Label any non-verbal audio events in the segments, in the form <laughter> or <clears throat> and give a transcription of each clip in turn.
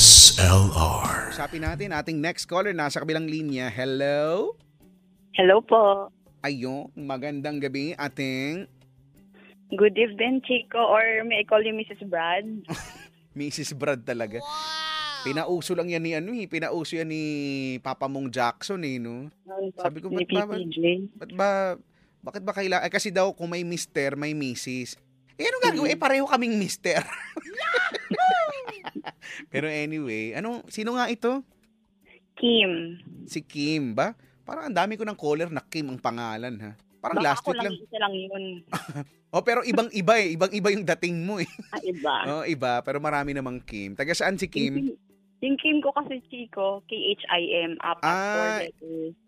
DSLR. Usapin natin ating next caller nasa kabilang linya. Hello? Hello po. Ayun, magandang gabi ating Good evening, Chico, or may I call you Mrs. Brad? <laughs> Mrs. Brad talaga. Pinauso lang yan ni ano eh, pinauso yan ni Papa mong Jackson eh, no? Sabi ko, ba't ba-. Ba't ba, bakit ba kailangan, eh, kasi daw kung may mister, may misis. Eh, ano gagawin? Eh, pareho kaming mister. <laughs> Pero anyway, ano, sino nga ito? Kim. Si Kim ba? Parang ang dami ko ng caller na Kim ang pangalan ha. Parang Baka last week lang. isa lang yun. <laughs> Oh, pero ibang-iba eh. Ibang-iba yung dating mo eh. Ah, iba. <laughs> Oh, iba. Pero marami namang Kim. Taga saan si Kim? Yung, Kim ko kasi, Chico, K-H-I-M, apat, Ah.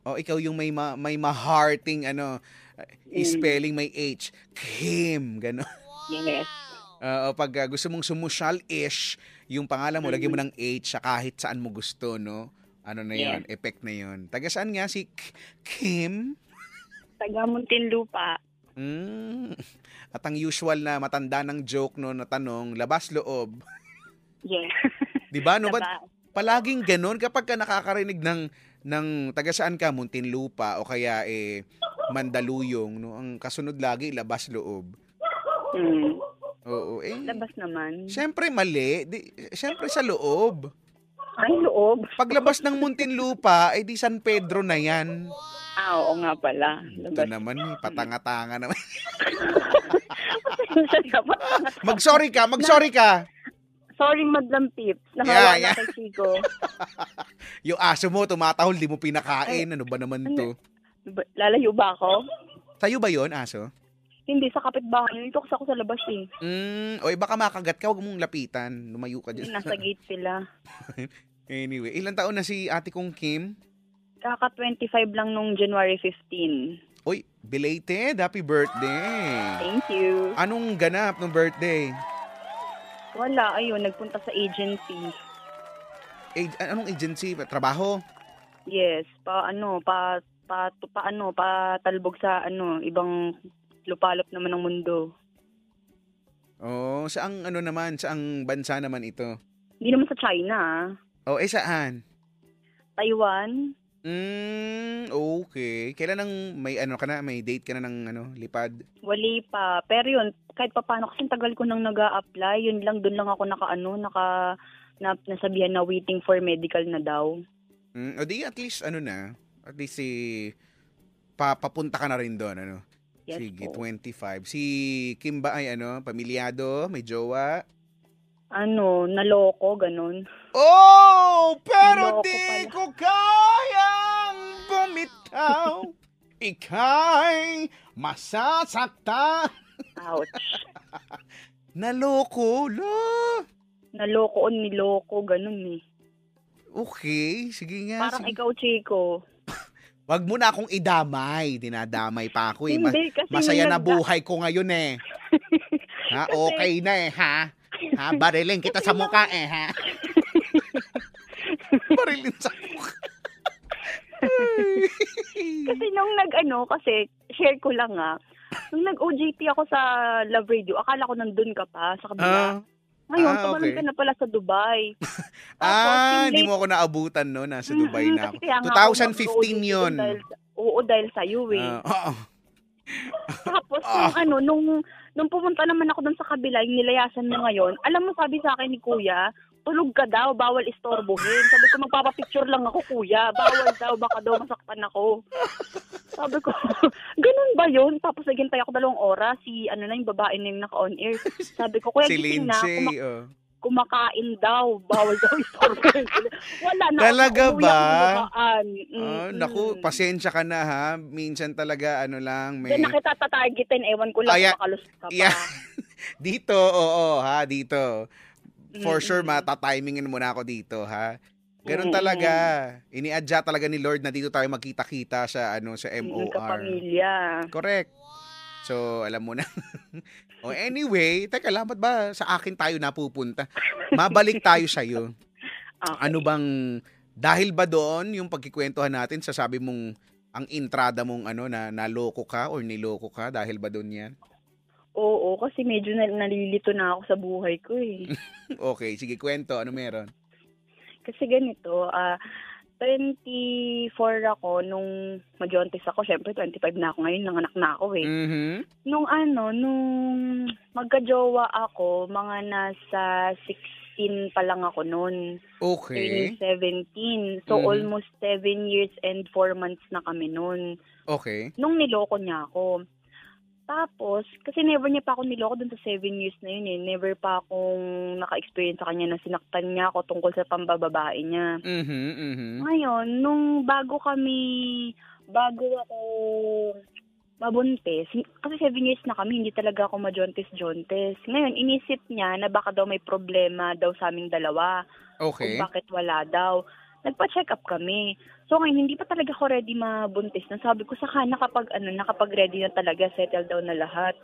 Oh, ikaw yung may ma- may ma-hearting ano, uh, Mm. spelling may H. Kim, gano'n. Yes. Oo, pag uh, gusto mong sumusyal-ish, yung pangalan mo, Mm. lagyan mo ng H sa kahit saan mo gusto, no? Ano na yon effect na yon Taga saan nga si K- Kim? Taga Muntinlupa. Mm. <laughs> At ang usual na matanda ng joke no na tanong, labas loob. Yes. <laughs> 'Di ba? No, ba't palaging ganun kapag ka nakakarinig ng ng taga saan ka, Muntinlupa o kaya eh Mandaluyong, no? Ang kasunod lagi labas loob. Hmm. Oo, eh. Labas naman. Syempre mali. Di, syempre sa loob. Ay, loob. Paglabas ng Muntinlupa, eh di San Pedro na yan. Ah, oo nga pala. Ito Labas. naman, eh, patanga-tanga naman. Mag-sorry ka, mag-sorry ka. Sorry, Madam Pips. Yeah, Nakawala yeah. kay Chico. <laughs> Yung aso mo, tumatahol, di mo pinakain. Ano ba naman to? Ba- Lalayo ba ako? Sa'yo ba yon aso? Hindi, sa kapitbahay. Dito kasi ako sa labas eh. Mm, o eh, baka makagat ka, huwag mong lapitan. Lumayo ka dyan. Nasa gate <laughs> sila. anyway, ilang taon na si ate kong Kim? Kaka 25 lang nung January 15. Uy, belated. Happy birthday. Thank you. Anong ganap ng birthday? Wala, ayun, nagpunta sa agency. Eh, anong agency? Trabaho? Yes, pa ano, pa pa, pa ano, pa talbog sa ano, ibang lupalop naman ng mundo. Oh, saang ano naman, saang bansa naman ito? Hindi naman sa China, ah. Oh, eh saan? Taiwan. Mm, okay. Kailan nang may ano ka na, may date ka na ng ano, lipad? Wali pa. Pero yun, kahit pa paano, kasi tagal ko nang nag apply yun lang, doon lang ako naka ano, naka na, nasabihan na waiting for medical na daw. Mm, o di at least ano na, at least si pa, papunta ka na rin doon ano. Yes Sige, po. 25. Si Kim ba ay ano, pamilyado, may jowa? Ano, naloko, ganun. Oh, pero Loko di pala. ko kayang bumitaw. <laughs> Ika'y masasaktan. Ouch. <laughs> Naloko, lo. Naloko o niloko, ganun eh. Okay, sige nga. Parang sige. ikaw, Chico. Wag mo na akong idamay. Dinadamay pa ako eh. Ma- Hindi, kasi masaya na buhay ko ngayon eh. <laughs> ha, okay na eh, ha? Ha, barilin kita sa mukha eh, ha? <laughs> barilin sa mukha. Kasi nung nag-ano, kasi share ko lang ah, nung nag-OJT ako sa Love Radio, akala ko nandun ka pa sa kabila. Ah, Ngayon, ah, okay. ka na pala sa Dubai. <laughs> ah, yung hindi late- mo ako naabutan, no? Nasa Mm, Dubai mm, na ako. kasi kaya nga ako 2015 nag-OJT yun. Dahil, oo, dahil sa'yo eh. Ah, oo. Tapos, <laughs> ah. nung ano, nung, nung pumunta naman ako dun sa kabila, yung nilayasan mo ngayon, alam mo sabi sa akin ni Kuya, tulog ka daw, bawal istorbohin. Sabi ko, magpapapicture lang ako, Kuya. Bawal daw, baka daw masaktan ako. Sabi ko, <laughs> ganun ba yun? Tapos naghintay ako dalawang oras, si ano na yung babae na yung naka-on air. Sabi ko, Kuya, si gising na, Lindsay, kuma- oh. kumakain daw, bawal daw istorbohin. Wala na. Talaga ba? ako bumakaan. Ah, Mm-mm. naku, pasensya ka na ha. Minsan talaga ano lang may Diyan na kita tatargetin, ewan ko lang Ay, kung makalus ka pa. yeah. <laughs> dito, oo ha, dito. For sure mata-timingin mo na ako dito ha. Ganun talaga. Iniadya talaga ni Lord na dito tayo magkita-kita sa ano sa MOR. Kapamilya. Correct. So, alam mo na. <laughs> o anyway, teka lang, ba sa akin tayo napupunta? Mabalik tayo sa iyo. <laughs> Okay. Ano bang dahil ba doon yung pagkikwentuhan natin sa sabi mong ang entrada mong ano na naloko ka or niloko ka dahil ba doon yan? Oo, kasi medyo na, nalilito na ako sa buhay ko eh. <laughs> Okay, sige kwento, ano meron? Kasi ganito, ah 24 ako nung majontis ako. Siyempre, 25 na ako ngayon. Nanganak na ako eh. Mhm. Nung ano, nung magkajowa ako, mga nasa 16 pa lang ako noon. Okay. Turning 17. So, Mhm. almost 7 years and 4 months na kami noon. Okay. Nung niloko niya ako. Tapos, kasi never niya pa ako niloko dun sa 7 years na yun eh. Never pa akong naka-experience sa kanya na sinaktan niya ako tungkol sa pambababae niya. Mhm. Mhm. Ngayon, nung bago kami, bago ako mabuntis, kasi 7 years na kami, hindi talaga ako majontis-jontis. Ngayon, inisip niya na baka daw may problema daw sa aming dalawa. Okay. Kung bakit wala daw. Nagpa-check up kami. So ngayon, hindi pa talaga ako ready mabuntis. Na sabi ko, saka nakapag, ano, nakapag ready na talaga, settle down na lahat.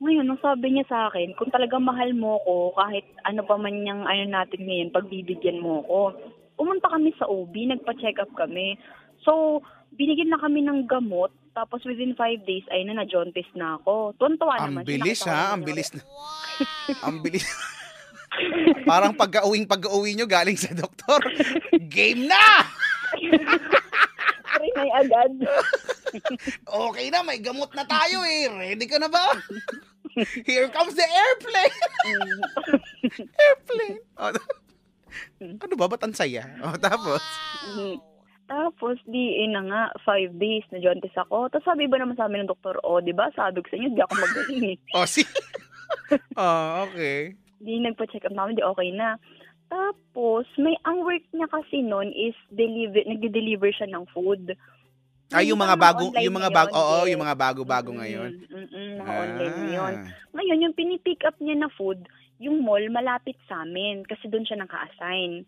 Ngayon, nung sabi niya sa akin, kung talagang mahal mo ko, kahit ano pa man yung ano natin ngayon, pagbibigyan mo ko. Pumunta kami sa OB, nagpa-check up kami. So, binigyan na kami ng gamot, tapos within five days, ay na na-jaundice na ako. Tuwan-tuwa Ang naman. siya, bilis ha, <laughs> ang bilis. ang bilis. Parang pagka-uwing pag-uwi nyo galing sa doktor. Game na! Sorry, may agad. Okay na, may gamot na tayo eh. Ready ka na ba? Here comes the airplane. Airplane. Oh, ano ba? Ba't ang saya? Oh, tapos? Tapos, di, eh na nga, five days na jaundice ako. Tapos sabi ba naman sa amin ng doktor, oh, di ba, sabi ko sa inyo, di ako magaling eh. Oh, si... oh, <laughs> okay. Di nagpa-check up namin, di okay na. Tapos, may, ang work niya kasi noon is deliver, nagde-deliver siya ng food. Ah, yung mga bago, online yung mga na bago, oo, yes. yung mga bago-bago ngayon. Mm-mm, mga online na yun. Ah. Ngayon, yung pinipick up niya na food, yung mall malapit sa amin kasi doon siya naka-assign.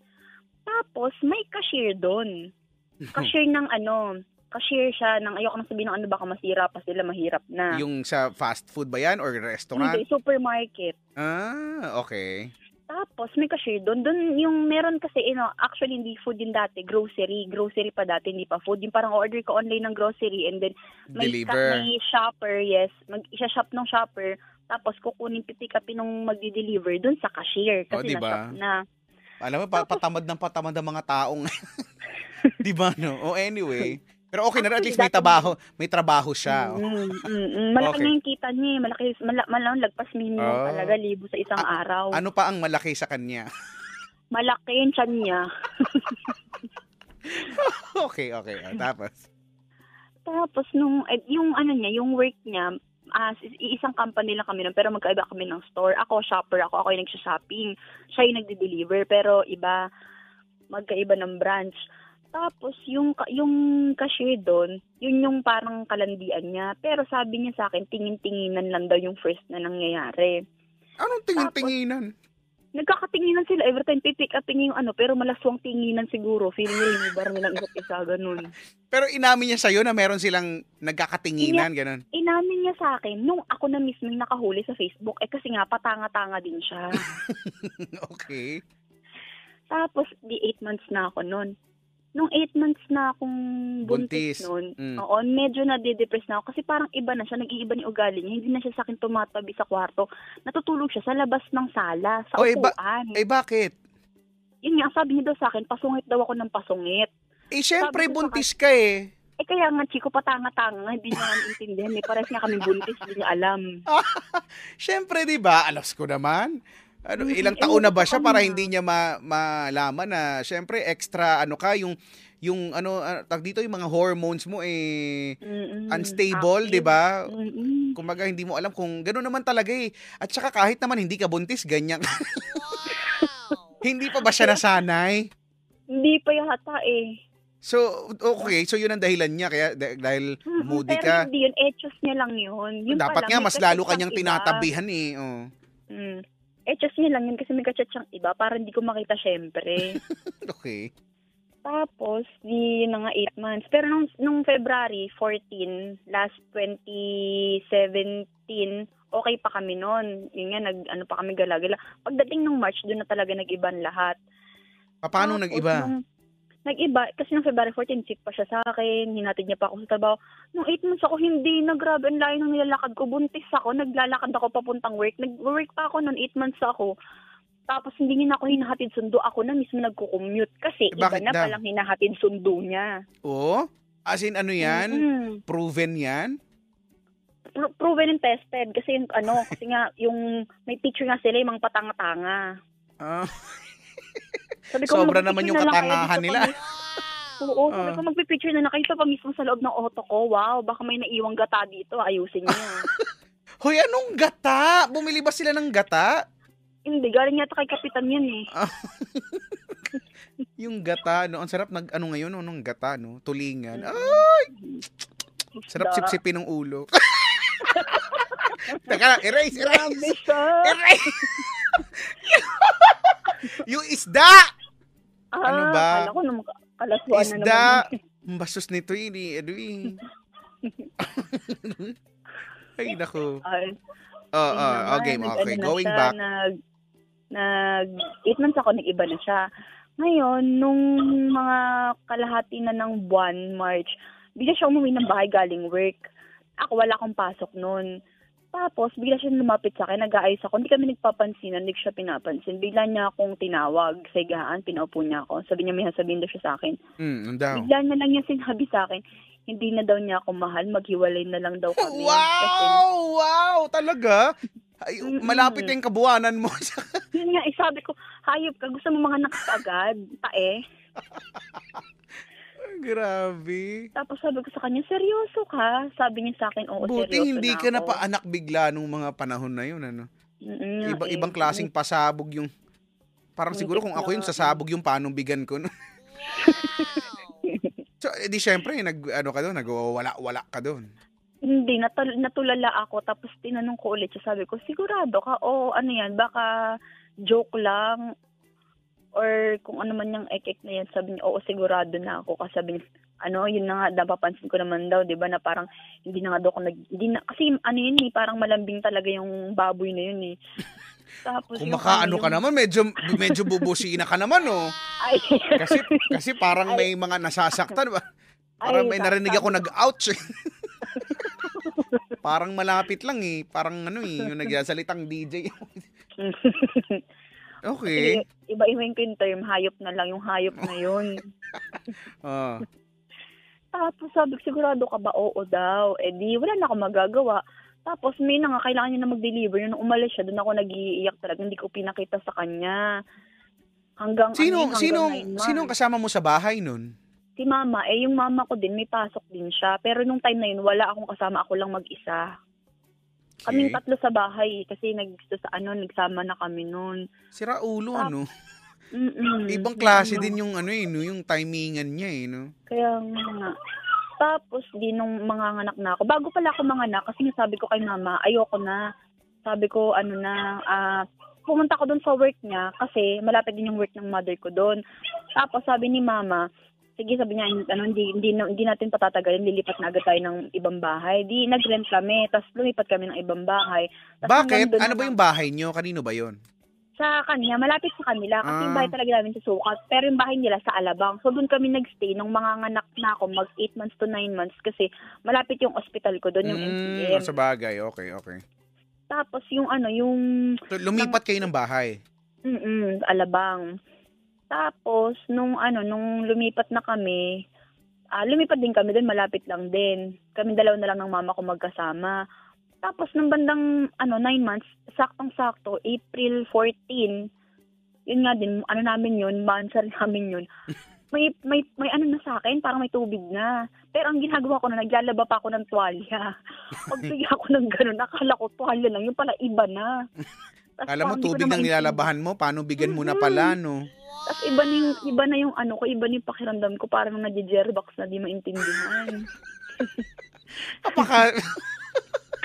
Tapos, may cashier doon. <laughs> Cashier ng ano, cashier siya ng, ayoko nang sabihin ng ano, baka masira pa sila, mahirap na. Yung sa fast food ba yan or restaurant? Hindi, supermarket. Ah, okay. Tapos, may cashier doon. Doon, yung meron kasi, you know, actually, hindi food din dati, grocery. Grocery pa dati, hindi pa food. Yung parang order ka online ng grocery and then may, Deliver. ka- may shopper, yes. Mag, isa-shop ng shopper. Tapos, kukunin, pipick upin nung magdi-deliver doon sa cashier. Oh, Kasi diba? na-shop na. Alam mo, pa- patamad ng patamad ang mga taong. <laughs> Di ba, no? Oh, anyway. Pero okay na rin, at least may trabaho, may trabaho siya. Mm, mm, mm. Malaki Okay. na yung kita niya. eh. Malaki, mala, malang lagpas minimum Oh. talaga, libo sa isang araw. Ano pa ang malaki sa kanya? <laughs> Malaki yung tiyan niya. <laughs> okay, okay. Ah, tapos? Tapos nung eh, yung ano niya, yung work niya, as isang company lang kami nun, pero magkaiba kami ng store. Ako shopper ako, ako yung nagsha-shopping. Siya yung nagde-deliver, pero iba magkaiba ng branch. Tapos yung yung cashier doon, yun yung parang kalandian niya. Pero sabi niya sa akin, tingin-tinginan lang daw yung first na nangyayari. Anong tingin-tinginan? Nagkakatinginan sila every time pipick up niya yung ano, pero malaswang tinginan siguro. Feeling nila yung bar nilang isa't isa, ganun. <laughs> Pero inamin niya sa'yo na meron silang nagkakatinginan, ganun. inamin niya sa akin, nung ako na mismo yung nakahuli sa Facebook, eh kasi nga, patanga-tanga din siya. <laughs> okay. Tapos, di 8 months na ako nun. Nung 8 months na akong Buntis. buntis, nun, Mm. oo, medyo na-depress na ako kasi parang iba na siya, nag-iiba ni ugali niya. Hindi na siya sa akin tumatabi sa kwarto. Natutulog siya sa labas ng sala, sa Oh, eh, ba- upuan. Eh bakit? Yun nga, sabi niya daw sa akin, pasungit daw ako ng pasungit. Eh syempre Sabi buntis ka eh. Eh kaya nga, Chico, patanga-tanga, hindi niya nga intindihan. Eh, pares nga kami buntis, hindi niya alam. <laughs> Syempre, 'di ba? Alas ko naman. Ano, ilang eh, taon na ba siya para hindi niya ma- malaman na syempre extra ano ka yung yung ano ah, tag dito yung mga hormones mo eh Mm-mm. unstable. 'di ba? Kumbaga hindi mo alam kung gano'n naman talaga eh. At saka kahit naman hindi ka buntis, ganyan. <laughs> hindi pa ba siya nasanay? Hindi pa yata eh. So, okay. So, yun ang dahilan niya. Kaya, dah- dahil moody pero ka. hindi yun. Etos niya lang yun. yun pa Dapat lang, nga, may mas lalo kanyang iba. tinatabihan eh. Oh. Mm. Etos niya lang yun kasi may kachat siyang iba para hindi ko makita syempre. <laughs> Okay. Tapos, di yun na nga 8 months. Pero nung, nung February 14, last 2017, okay pa kami noon. Yun nga, nag, ano pa kami galagala. Pagdating ng March, doon na talaga nag-iban lahat. Pa- Paano Tapos, nag-iba? nung- nag-iba, kasi nung February 14, sick pa siya sa akin, hinatid niya pa ako sa trabaho. Nung 8 months ako, hindi na grabe ang layo ng nilalakad ko. Buntis ako, naglalakad ako papuntang work. Nag-work pa ako noon, 8 months ako. Tapos hindi niya na ako hinahatid sundo. Ako na mismo nagko-commute. Kasi Eh, iba na daw? palang hinahatid sundo niya. Oo? As in, ano yan? Mm-mm. Proven yan? Pro- proven and tested. Kasi yung ano, kasi nga, yung may picture nga sila, yung mga patanga-tanga. Ah, <laughs> Sabi Sobra magpipicture naman yung na katangahan nila. Oo, sabi Ah. ko magpipicture na na kayo pa mismo sa loob ng auto ko. Wow, baka may naiwang gata dito. Ayusin niyo. <laughs> Hoy, anong gata? Bumili ba sila ng gata? Hindi, galing yata kay Kapitan yan eh. <laughs> Yung gata, no? Ang sarap nag, ano ngayon, no? Nung gata, no? Tulingan. Mm. Ay, sarap sipsipin ng ulo. <laughs> Teka lang, erase, erase. Erase! Yung isda! Ah, Ano ba? Kala ko nung kalaswan na Isda! naman. <laughs> Ang bastos nito yun, eh. Ano eh. <laughs> Ay, naku. Ay, oh, naman, okay, okay. ano na Going siya, back. Nag, nag, eight months ako, nag-iba na siya. Ngayon, nung mga kalahati na ng buwan, March, bigla siya umuwi ng bahay galing work. Ako, wala akong pasok noon. Tapos, bigla siya lumapit sa akin, nag-aayos ako. Hindi kami nagpapansin, hindi siya pinapansin. Bigla niya akong tinawag sa higaan, pinaupo niya ako. Sabi niya, may sasabihin daw siya sa akin. Mm, daw. Bigla niya lang niya sinabi sa akin, hindi na daw niya ako mahal, maghiwalay na lang daw kami. Kasi, Wow! Wow! Talaga? Ay, malapit na yung kabuanan mo. <laughs> yun nga, eh, sabi ko, hayop ka, gusto mo mga nakakagad, tae. <laughs> Grabe. Tapos sabi ko sa kanya, seryoso ka? Sabi niya sa akin, oo, Buti seryoso hindi na ka ako. na pa anak bigla nung mga panahon na yun. Ano? Mm, Iba, eh. ibang klaseng pasabog yung... Parang siguro kung ako yung na- sasabog yung panubigan ko. No? <laughs> so, edi syempre, nag, ano ka doon, nagwawala-wala ka doon. Hindi, natul- natulala ako. Tapos tinanong ko ulit siya, sabi ko, sigurado ka? O ano yan, baka joke lang? Or kung ano man yung ek na yan, sabi niya, oo, sigurado na ako. Kasi sabi niya, ano, yun na nga, napapansin ko naman daw, di ba, na parang, hindi na nga daw ako nag, hindi na, kasi ano yun eh, parang malambing talaga yung baboy na yun eh. <laughs> Tapos Kung makaano ano, ka naman, medyo, medyo bubusina ka naman, oh. <laughs> Ay, Kasi, kasi parang may mga nasasaktan, ba? Parang Ay, may narinig ako nag-ouch. eh. <laughs> parang malapit lang eh. Parang ano eh, yung nagsasalitang DJ. Okay. Iba-iba yung term, hayop na lang, yung hayop na yun. <laughs> Ah. Tapos sabi ko, sigurado ka ba? Oo daw. Eh di, wala na ako magagawa. Tapos may na nga, kailangan niya na mag-deliver. Nung umalis siya, doon ako nag-iiyak talaga. Hindi ko pinakita sa kanya. Hanggang, Sino, ano, hanggang sinong kasama mo sa bahay nun? Si mama. Eh, yung mama ko din, may pasok din siya. Pero nung time na yun, wala akong kasama. Ako lang mag-isa. Kaming Okay. tatlo sa bahay. Kasi nag, sa, ano, nagsama na kami noon. Sira ulo, Ah, ano? Mm-mm. Ibang klase din yung ano eh, no? yung timingan niya eh, no? Kaya nga. Tapos, di nung manganganak na ako. Bago pala ako manganak, kasi sabi ko kay mama, ayoko na. Sabi ko, ano na, ah, pumunta ko doon sa work niya kasi malapit din yung work ng mother ko doon. Tapos sabi ni mama, sige sabi niya, ano, hindi, hindi, hindi natin patatagalin, lilipat na agad tayo ng ibang bahay. Di nag-rent kami, tapos lumipat kami ng ibang bahay. Tas Bakit? Ano ba yung bahay niyo? Kanino ba yon? sa kanya, malapit sa kanila. Kasi yung Ah. bahay talaga namin sa Sukat. Pero yung bahay nila sa Alabang. So doon kami nagstay nung mga nganak na ako, mag 8 months to 9 months. Kasi malapit yung hospital ko doon, yung Mm, MCM. sa bagay, okay, okay. Tapos yung ano, yung So, lumipat kayo ng bahay. mm Alabang. Tapos nung ano, nung lumipat na kami, ah lumipat din kami doon, malapit lang din. Kami dalawa na lang ng mama ko magkasama. Tapos nung bandang ano 9 months, saktong-sakto, April 14, yun nga din, ano namin yun, banser <laughs> namin yun. May, may, may ano na sa akin, parang may tubig na. Pero ang ginagawa ko na, naglalaba pa ako ng tuwalya. <laughs> Pagbigyan ako ng ganun, akala ko tuwalya lang, yung pala iba na. Alam mo, tubig maintindihan. nilalabahan mo, paano bigyan mo na pala, no? Tapos iba na yung, iba na yung ano ko, iba na yung pakiramdam ko, parang nadi-jerbox na di maintindihan. <laughs> Kapaka...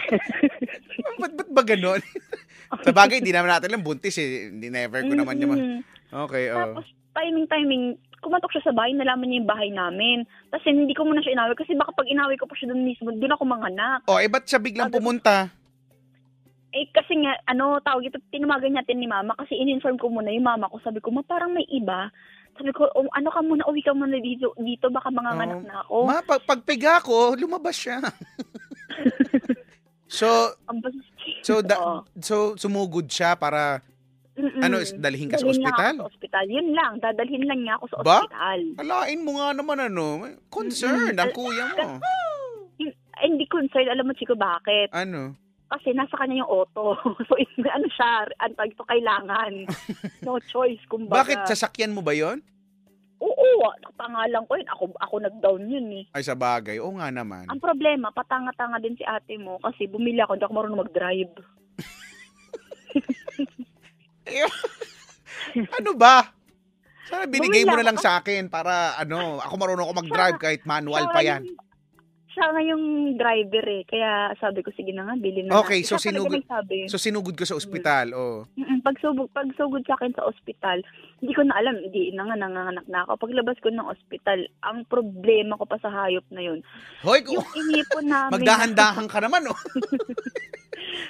<laughs> ba't, ba't ba ganon? <laughs> sa bagay, hindi naman natin lang buntis eh. Hindi never ko naman niya ma- Mm. Okay, oh. Tapos, timing-timing, kumatok siya sa bahay, nalaman niya yung bahay namin. Tapos hindi ko muna siya inaway kasi baka pag inaway ko pa siya doon mismo, doon ako manganak. Oh, eh ba't siya biglang pumunta? Eh kasi nga, ano, tawag ito, tinumagan natin ni mama kasi in-inform ko muna yung mama ko. Sabi ko, ma, parang may iba. Sabi ko, "Um, ano ka muna, uwi ka muna dito, dito baka manganganak Oh, na ako. Ma, pag, pagpiga ko, lumabas siya. <laughs> so, so, da- Oo. so, sumugod siya para Mm-mm. Ano, dalhin ka sa Dalhin lang ospital? ako sa ospital. Yun lang, dadalhin lang niya ako sa Ba? ospital. Alain mo nga naman ano. Concerned Mm-mm. ang kuya mo. Hindi concerned. Alam mo, Chico, bakit? Ano? Kasi nasa kanya yung auto. <laughs> so, ano siya, ang ito, kailangan. <laughs> No choice, kumbaga. Bakit sasakyan mo ba yon? Oo, pangalan ko yun. Ako, ako nag-down yun eh. Ay sa bagay. Oo nga naman. Ang problema, patanga-tanga din si ate mo kasi bumili ako, hindi ako marunong mag-drive. <laughs> ano ba? Sana binigay mo Bumila na lang sa akin para ano, ako marunong ako mag-drive kahit manual pa yan. yung- Siya nga yung driver eh. Kaya sabi ko, sige na nga, bilhin na Okay, natin. so sinugod-. So sinugod ko sa ospital. Oh. Mm-mm, pag sugod, pag sugod sa akin sa ospital, hindi ko na alam, hindi na nga nanganganak na ako. Paglabas ko ng ospital, ang problema ko pa sa hayop na yun, Hoy, yung <laughs> inipon namin, magdahan-dahan ka naman oh. <laughs>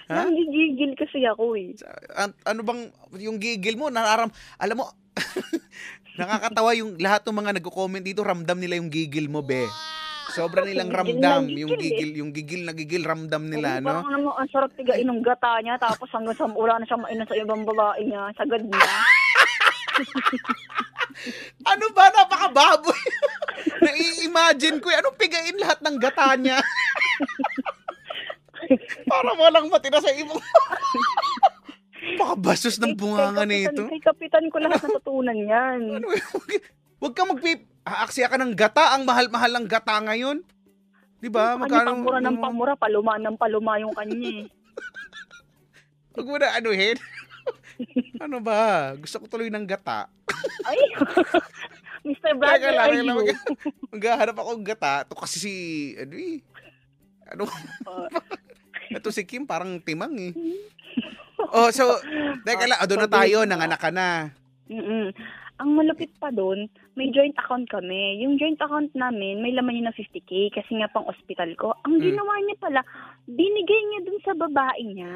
Ha? nanggigigil kasi ako eh. An- ano bang yung gigil mo nararam alam mo <laughs> nakakatawa yung lahat ng mga nagko-comment dito ramdam nila yung gigil mo be sobra nilang ramdam yung gigil, gigil yung gigil na gigil ramdam nila no? Parang naman, ang sarap tigain ng gata niya, tapos hanggang sa wala na siyang mainan sa ibang babae niya, sagad niya. <laughs> ano ba? Napakababoy. <laughs> Nai-imagine ko eh, anong pigain lahat ng gata niya? <laughs> Para walang matira sa ibong Pakabastos ng bunganga nito. Kay kapitan ko lahat natutunan yan. Ano, Huwag ka magpip... Aaksya ka ng gata. Ang mahal-mahal ng gata ngayon. Di ba? Ano, Magkano? pamura ng ano- pamura, paluma ng paluma yung kanya eh. <laughs> Huwag mo na anuhin. <laughs> ano ba? Gusto ko tuloy ng gata. <laughs> Ay! Mr. Brother, Teka lang, are you? mag- Maghahanap ako ng gata. Ito kasi si... Ano eh? Ano? Ito si Kim parang timang eh. Oh, so, teka lang, doon na tayo, nanganak ka na. Mm-mm. Ang malupit pa doon, may joint account kami. Yung joint account namin, may laman yun ng 50k kasi nga pang ospital ko. Ang Mm. ginawa niya pala, binigay niya dun sa babae niya.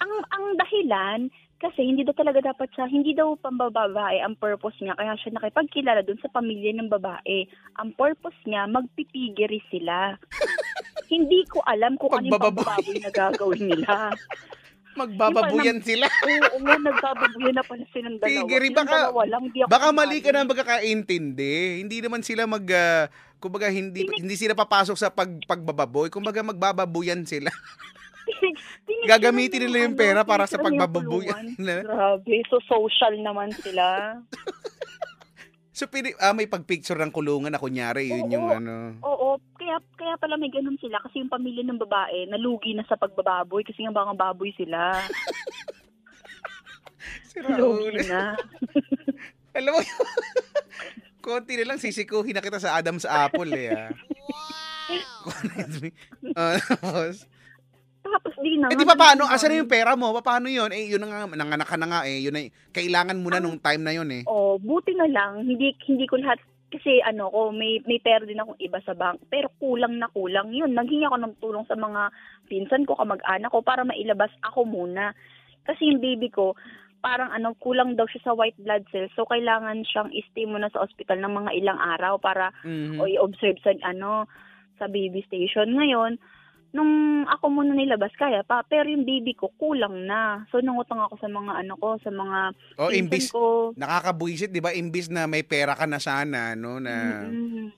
ang ang dahilan, kasi hindi daw talaga dapat siya, hindi daw pambababae ang purpose niya, kaya siya nakipagkilala dun sa pamilya ng babae. Ang purpose niya, magpipigiri sila. <laughs> hindi ko alam kung ano yung pambababoy na gagawin nila. <laughs> Magbababuyan sila. <laughs> Oo, nga, nagbababuyan na pala silang dalawa. Silang baka- dalawa lang, Baka mali ka na magkakaintindi. Hindi naman sila mag... ah, kumbaga, hindi hindi sila papasok sa pag, pagbababoy. Kumbaga, magbababuyan sila. Tinig- tinig Gagamitin nila yung pera para tinig sa pagbababuyan. Grabe, so social naman sila. <laughs> So, pili, ah, may pagpicture ng kulungan na kunyari, yun Oo. yung ano. Oo, kaya kaya pala may ganun sila kasi yung pamilya ng babae nalugi na sa pagbababoy kasi nga baka baboy sila. <laughs> Si Lugi Raul. na. <laughs> Alam mo, <laughs> konti na lang sisikuhin na kita sa Adam's Apple eh. Ah. Ah, tapos, Tapos di na. eh di pa paano? Asan na yung pera mo? Paano yun? Eh, yun na nga, nanganak ka na nga eh. Yun na, kailangan mo na nung time na yun eh. Oh, buti na lang hindi hindi ko lahat kasi ano ko may may pera din akong iba sa bank pero kulang na kulang yun naghingi ako ng tulong sa mga pinsan ko kamag-anak ko para mailabas ako muna kasi yung baby ko parang ano kulang daw siya sa white blood cells so kailangan siyang i-stay muna sa ospital ng mga ilang araw para Mhm. o i-observe sa ano sa baby station ngayon nung ako muna nilabas kaya pa pero yung baby ko kulang na so nangutang ako sa mga ano ko sa mga O, pinsan imbis, ko nakakabuisit, di ba? Imbis na may pera ka na sana, no, na Mm-mm.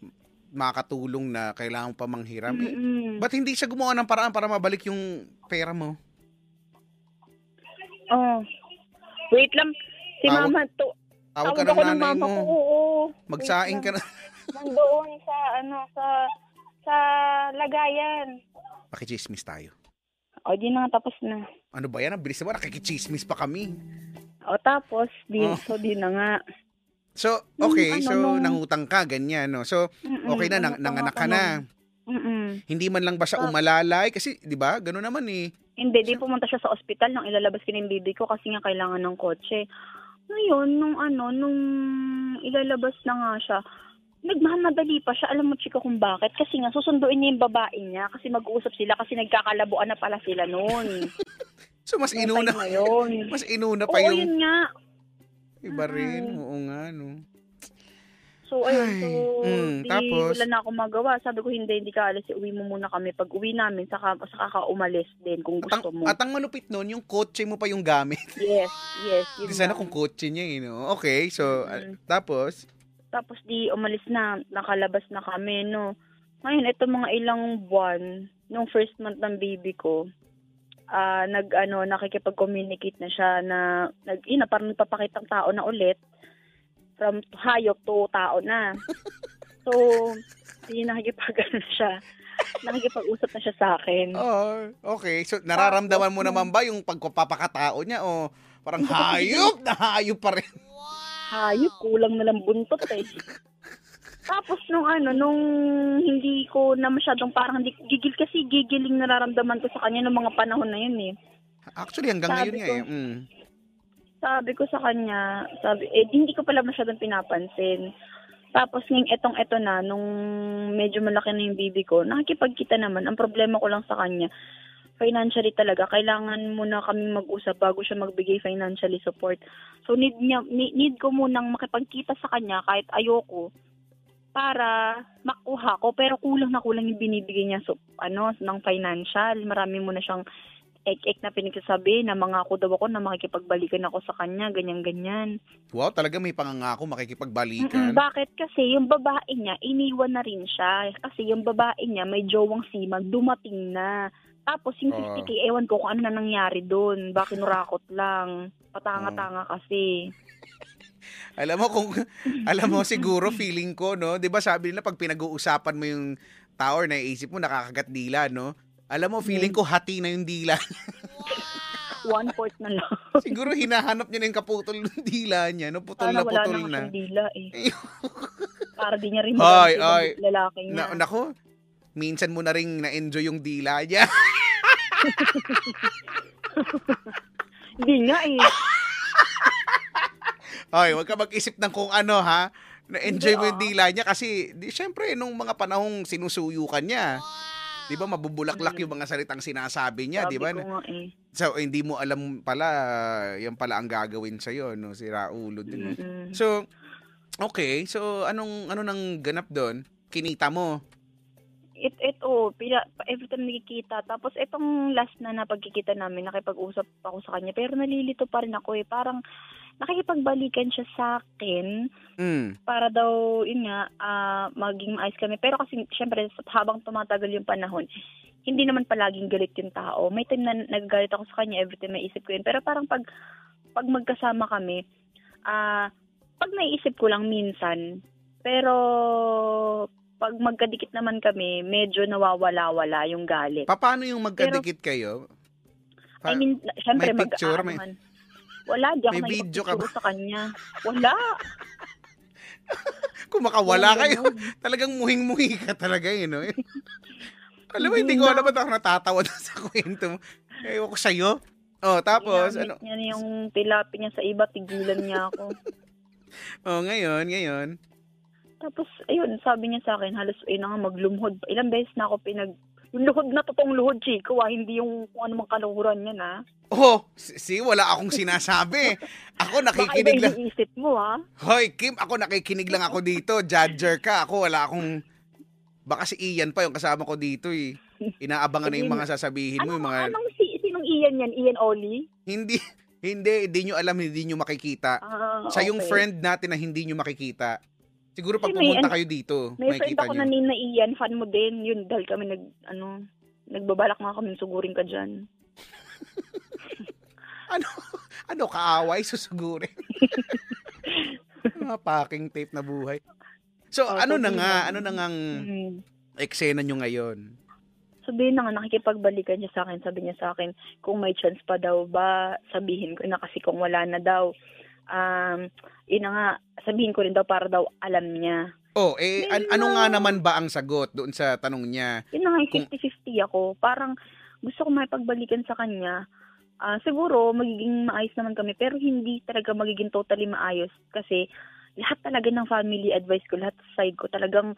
makatulong na kailangan pa manghiram. Eh, Mm-mm. ba't hindi siya gumawa ng paraan para mabalik yung pera mo? Oh. Wait lang. Si Tawag- mama to. Tawag ka Tawag ako ng nanay mo. ko. Oo. Magsaing ka na. Nandoon sa ano sa sa lagayan. Pakichismis tayo. O di na tapos na. Ano ba yan? Ang bilis naman. Nakikichismis pa kami. O tapos di Oh. so di na nga. So, okay. ano, so, nung- nangutang ka, ganyan, no? So, Mm-mm. okay na, nang, nanganak nga ka na. Mm-mm. Hindi man lang ba siya umalalay? Kasi, di ba, gano'n naman eh. Hindi, di pumunta siya sa ospital nang ilalabas ko yung baby ko kasi nga kailangan ng kotse. Ngayon, nung ano, nung ilalabas na nga siya, nagmamadali pa siya. Alam mo, chika, kung bakit? Kasi nga, susunduin niya yung babae niya kasi mag-uusap sila kasi nagkakalabuan na pala sila noon. <laughs> So, mas inuna, yun. mas inuna pa Oo, yung yun nga. iba rin. Mm. Oo nga, no? So, ayun. So, mm, di, tapos? wala na akong magawa. Sabi ko, hindi, hindi ka alis. Uwi mo muna kami. Pag uwi namin, saka, saka ka umalis din kung At ang, gusto mo. at ang malupit nun, yung kotse mo pa yung gamit. yes, yes. Yun Di sana kung kotse niya, you know. Okay, so, Mm. tapos, Tapos di umalis na, nakalabas na kami, no. Ngayon, ito mga ilang buwan, nung first month ng baby ko, ah nag, ano, nakikipag-communicate na siya na, nag, ina, parang nagpapakitang tao na ulit, from hayop to tao na. <laughs> So, di nakikipag, ano siya, nakikipag-usap na siya sa akin. oh, okay. So, nararamdaman mo naman ba yung pagpapakatao niya o parang <laughs> hayop na hayop pa rin? Hayop, kulang na lang buntot eh. <laughs> Tapos nung ano, nung hindi ko na masyadong parang hindi, gigil kasi gigiling nararamdaman ko sa kanya nung mga panahon na yun eh. Actually, hanggang Sabi ngayon nga ko, eh. Mm. Sabi ko sa kanya, sabi, eh hindi ko pala masyadong pinapansin. Tapos ngayong etong eto na, nung medyo malaki na yung baby ko, nakikipagkita naman. Ang problema ko lang sa kanya, financially talaga, kailangan muna kami mag-usap bago siya magbigay financially support. So need niya need, need ko munang makipagkita sa kanya kahit ayoko para makuha ko pero kulang na kulang yung binibigay niya so ano ng financial. Marami mo na siyang ek-ek na pinagsasabi na mga ako daw ako na makikipagbalikan ako sa kanya, ganyan-ganyan. Wow, talaga may pangangako Mm-mm, makikipagbalikan. bakit? Kasi yung babae niya, iniwan na rin siya. Kasi yung babae niya, may jowang simag, dumating na. Tapos yung Oo. 50k, ewan ko kung ano na nangyari doon. Baka nurakot lang. Patanga-tanga kasi. <laughs> Alam mo kung alam mo siguro feeling ko no, 'di ba sabi nila pag pinag-uusapan mo yung tao or naiisip mo nakakagat dila no. Alam mo feeling ko hati na yung dila. One fourth na lang. <laughs> siguro hinahanap niya na yung kaputol ng dila niya, no putol na Sana wala putol na na. siyang dila eh. <laughs> Para di niya rin Ay, ay. yung lalaki niya. Na, nako, minsan mo na rin na-enjoy yung dila niya. <laughs> Hindi nga eh. <laughs> Ay, wag ka mag-isip ng kung ano ha. Na-enjoy mo yung dila niya kasi di syempre nung mga panahong sinusuyukan niya. 'Di ba mabubulaklak Mm. yung mga salitang sinasabi niya, Sabi 'di ba? eh. So hindi mo alam pala yan pala ang gagawin sa no, si Raulo din. no? Mm-mm. So okay, so anong ano nang ganap doon? Kinita mo. It, ito, pila, every time nakikita. Tapos itong last na napagkikita namin, nakipag-usap ako sa kanya. Pero nalilito pa rin ako eh. Parang nakikipagbalikan siya sa akin Mm. para daw, yun nga, ah, maging maayos kami. Pero kasi, syempre, habang tumatagal yung panahon, hindi naman palaging galit yung tao. May time na nagagalit ako sa kanya, every time may isip ko yun. Pero parang pag, pag magkasama kami, ah, pag naiisip ko lang minsan, pero pag magkadikit naman kami, medyo nawawala-wala yung galit. Pa- Paano yung magkadikit kayo? Pa- I mean, syempre, may mag picture, ano may- man. Wala, di ako may video ka ba? sa kanya. Wala. <laughs> Kung makawala kayo, <laughs> talagang muhing-muhi ka talaga, you know? <laughs> Alam mo, hindi ko na. alam ba't ako natatawa doon sa kwento mo. Ewan ko sa'yo. Oh, tapos, Ginamit ano? niya na yung tilapi niya sa iba, tigilan niya ako. Oh, ngayon, ngayon. Tapos, ayun, sabi niya sa akin, halos, ayun na nga, maglumuhod. pa. Ilang beses na ako pinag... Yung luhod na totoong luhod, Chico, ah, hindi yung kung ano mang kaluhuran niya, na. Oh, si, wala akong sinasabi. Ako Baka iba nakikinig lang. yung isip mo, ha? Hoy, Kim, ako nakikinig lang ako dito. Judger ka. Ako wala akong... Baka si Ian pa yung kasama ko dito eh. Inaabangan na yung mga sasabihin mo. Ano, Yung mga... anong si, sinong Ian yan? Ian Oli? Hindi, hindi, hindi nyo alam, hindi nyo makikita. Ah, Sa yung okay. friend natin na hindi nyo makikita. Siguro pag Kasi may pumunta ano- kayo dito, May friend makikita ako nyo. na name na Ian, fan mo din. Yun, dahil kami nag, ano, nagbabalak nga kami sugurin ka dyan. <laughs> Ano, kaaway, susugurin. <laughs> Mga packing tape na buhay. So, Oh, ano na nga, ba? ano na ngang Mm. eksena nyo ngayon? Sabihin na nga, nakikipagbalikan siya sa akin. Sabi niya sa akin, kung may chance pa daw ba, sabihin ko na kasi kung wala na daw. Um, yun na nga, sabihin ko rin daw para daw alam niya. Oh, eh, an- ano nga naman ba ang sagot doon sa tanong niya? Yun na nga, yung Kung- 50-50 ako. Parang gusto ko makipagbalikan sa kanya. Ah, siguro, magiging maayos naman kami. Pero hindi talaga magiging totally maayos. Kasi lahat talaga ng family advice ko, lahat sa side ko, talagang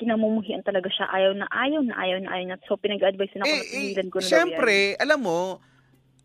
kinamumuhian talaga siya. Ayaw na ayaw na ayaw na ayaw na. So, pinag-advise na ako na Eh, eh, pigilan ko na syempre, alam mo,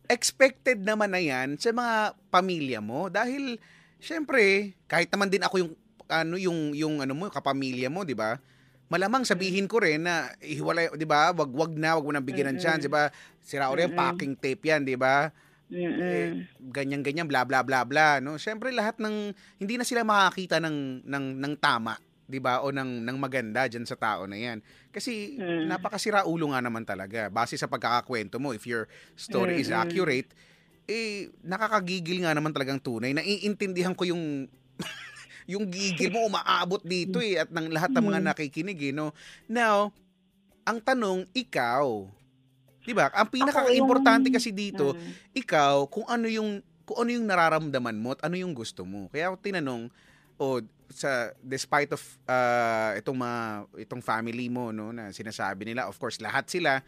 expected naman na yan sa mga pamilya mo. Dahil, syempre, kahit naman din ako yung ano yung yung ano mo, kapamilya mo, 'di ba? Malamang sabihin ko rin na ihiwalay, 'di ba? Wag wag na, wag mo nang bigyan ng chance, 'di ba? Sira yung Mm-mm. packing tape 'yan, 'di ba? Mm-mm. ganyan-ganyan bla bla bla bla no syempre lahat ng hindi na sila makakita ng ng ng tama 'di ba o ng ng maganda diyan sa tao na 'yan kasi Mm. napakasira ulo nga naman talaga base sa pagkakakwento mo if your story is Mm-mm. accurate eh nakakagigil nga naman talagang tunay naiintindihan ko yung <laughs> yung gigil mo umaabot dito eh at ng lahat ng mga Mm. nakikinig eh no now ang tanong ikaw 'di ba ang pinaka-importante kasi dito Mm. ikaw kung ano yung kung ano yung nararamdaman mo at ano yung gusto mo. Kaya ako tinanong o sa despite of uh, itong mga itong family mo no na sinasabi nila of course lahat sila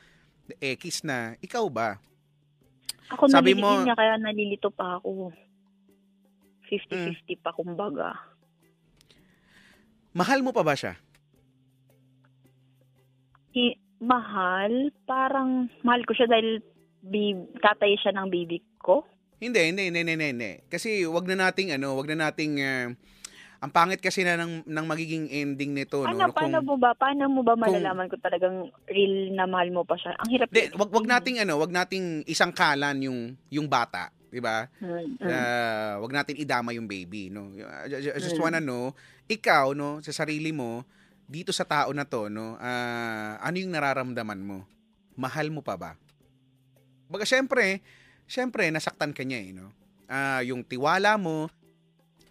X na ikaw ba? Ako Sabi mo- niya kaya nalilito pa ako. Mm. 50-50 pa kumbaga. Mahal mo pa ba siya? Hi- mahal, parang mahal ko siya dahil bib- tatay siya ng baby ko. Hindi, hindi, hindi, hindi, hindi. Kasi wag na nating ano, wag na nating uh, ang pangit kasi na ng, ng magiging ending nito no. Ano, paano mo ba, paano mo ba kung- malalaman kung talagang real na mahal mo pa siya? Ang hirap. Hindi, wag wag nating ano, wag nating isang kalan yung yung bata, 'di ba? Mm, mm. uh, wag natin idama yung baby, no? I ju- I just Mm. wanna know, ikaw, no, sa sarili mo, dito sa tao na to, no, ah, ano yung nararamdaman mo? Mahal mo pa ba? Baga, syempre, syempre, nasaktan ka niya, eh, no? Ah, yung tiwala mo,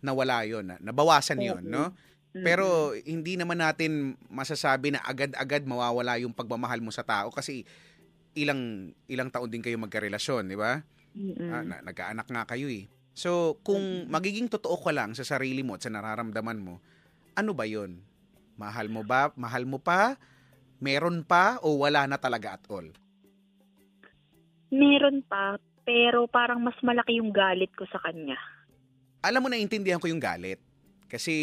nawala yon na, nabawasan yon no? Pero hindi naman natin masasabi na agad-agad mawawala yung pagmamahal mo sa tao kasi ilang ilang taon din kayo magkarelasyon, di ba? mm, mm. Ah, na, nagkaanak nga kayo eh. So, kung magiging totoo ka lang sa sarili mo at sa nararamdaman mo, ano ba yon? Mahal mo ba? Mahal mo pa? Meron pa? O wala na talaga at all? Meron pa, pero parang mas malaki yung galit ko sa kanya. Alam mo, naintindihan ko yung galit. Kasi,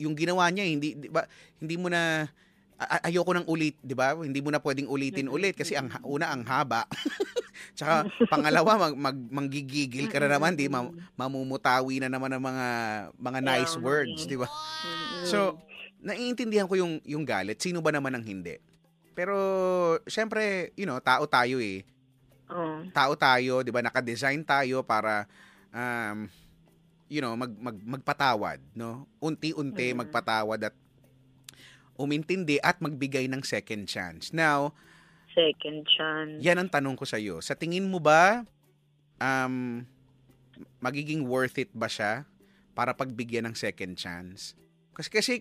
yung ginawa niya, hindi, di ba, hindi mo na, ayoko nang ulit, di ba? Hindi mo na pwedeng ulitin Mm-mm. ulit kasi ang una, ang haba. <laughs> Tsaka, <laughs> pangalawa, mag, mag, manggigigil ka na naman, di? Ma- mamumutawi na naman ng mga mga nice words, eh. di ba? Mm-mm. So, naiintindihan ko yung yung galit. Sino ba naman ang hindi? Pero syempre, you know, tao tayo eh. Oo. Tao tayo, 'di ba? Naka-design tayo para um you know, mag, mag magpatawad, no? Unti-unti Mm. magpatawad at umintindi at magbigay ng second chance. Now, second chance. yan ang tanong ko sa iyo. Sa tingin mo ba um magiging worth it ba siya para pagbigyan ng second chance? Kasi kasi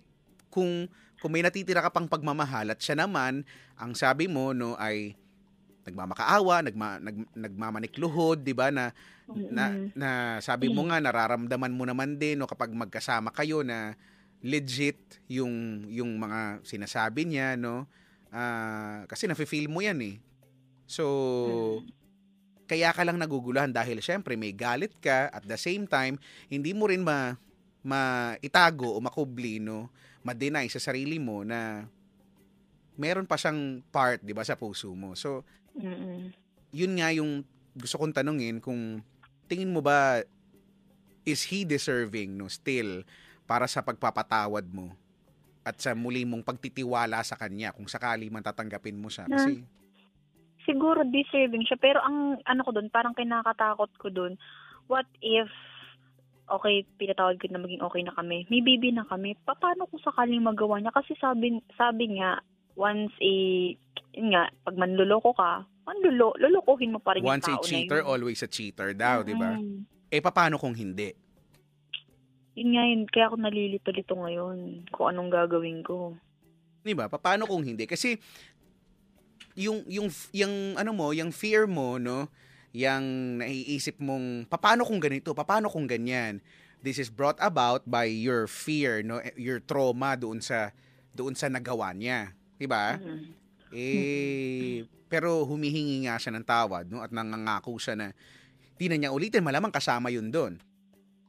kung kung may natitira ka pang pagmamahal at siya naman ang sabi mo no ay nagmamakaawa, nagma, nag, nagmamanikluhod, 'di ba na na, na sabi mo nga nararamdaman mo naman din no kapag magkasama kayo na legit yung yung mga sinasabi niya no? Ah, kasi nafe-feel mo yan eh. So kaya ka lang naguguluhan dahil syempre may galit ka at the same time hindi mo rin ma maitago o makubli no ma-deny sa sarili mo na meron pa siyang part 'di ba sa puso mo. So Mm-mm. yun nga yung gusto kong tanungin kung tingin mo ba is he deserving no still para sa pagpapatawad mo at sa muli mong pagtitiwala sa kanya kung sakali man tatanggapin mo siya kasi Siguro deserving siya. Pero ang ano ko doon, parang kinakatakot ko doon, what if, okay, pinatawad ko na maging okay na kami. May baby na kami. Pa- Paano kung sakaling magawa niya? Kasi sabi, sabi nga, once a, yun nga, pag manluloko ka, manlulo, lulukuhin mo pa rin once a yung tao cheater na yun. always a cheater daw di ba eh paano kung hindi Yun nga yun, kaya ako nalilito-lito ngayon kung anong gagawin ko. Di ba? Paano kung hindi? Kasi yung yung yung ano mo, yung fear mo, no, yung naiisip mong paano kung ganito, paano kung ganyan. This is brought about by your fear, no, your trauma doon sa doon sa nagawa niya, 'di ba? Mm. Eh pero humihingi nga siya ng tawad, no, at nangangako siya na di na niya ulitin, malamang kasama yun doon.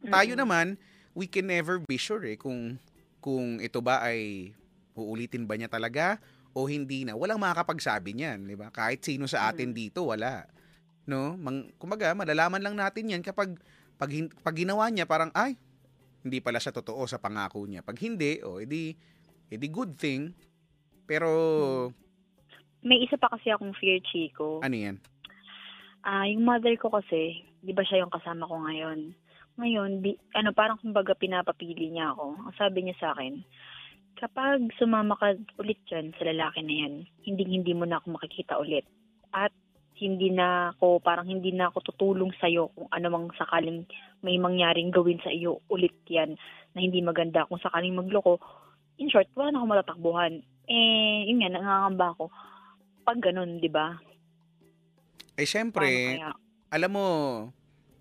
Tayo naman, we can never be sure eh kung kung ito ba ay uulitin ba niya talaga o hindi na. Walang makakapagsabi niyan, di ba? Kahit sino sa atin dito, wala. No? Mang, kumaga, malalaman lang natin yan kapag pag, pag ginawa niya, parang, ay, hindi pala siya totoo sa pangako niya. Pag hindi, oh, edi, edi good thing. Pero, May isa pa kasi akong fear, Chico. ano yan? Ah, yung mother ko kasi, 'di ba siya yung kasama ko ngayon? Ngayon, bi, ano parang kumbaga pinapapili niya ako. Ang sabi niya sa akin, kapag sumama ka ulit dyan sa lalaki na yan, hindi hindi mo na ako makikita ulit. At hindi na ako, parang hindi na ako tutulong sa'yo kung ano mang sakaling may mangyaring gawin sa iyo ulit yan na hindi maganda. Kung sakaling magloko, in short, wala na akong matatakbuhan. Eh, yun nga, nangangamba ako. Pag ganun, di ba? Eh, syempre, alam mo,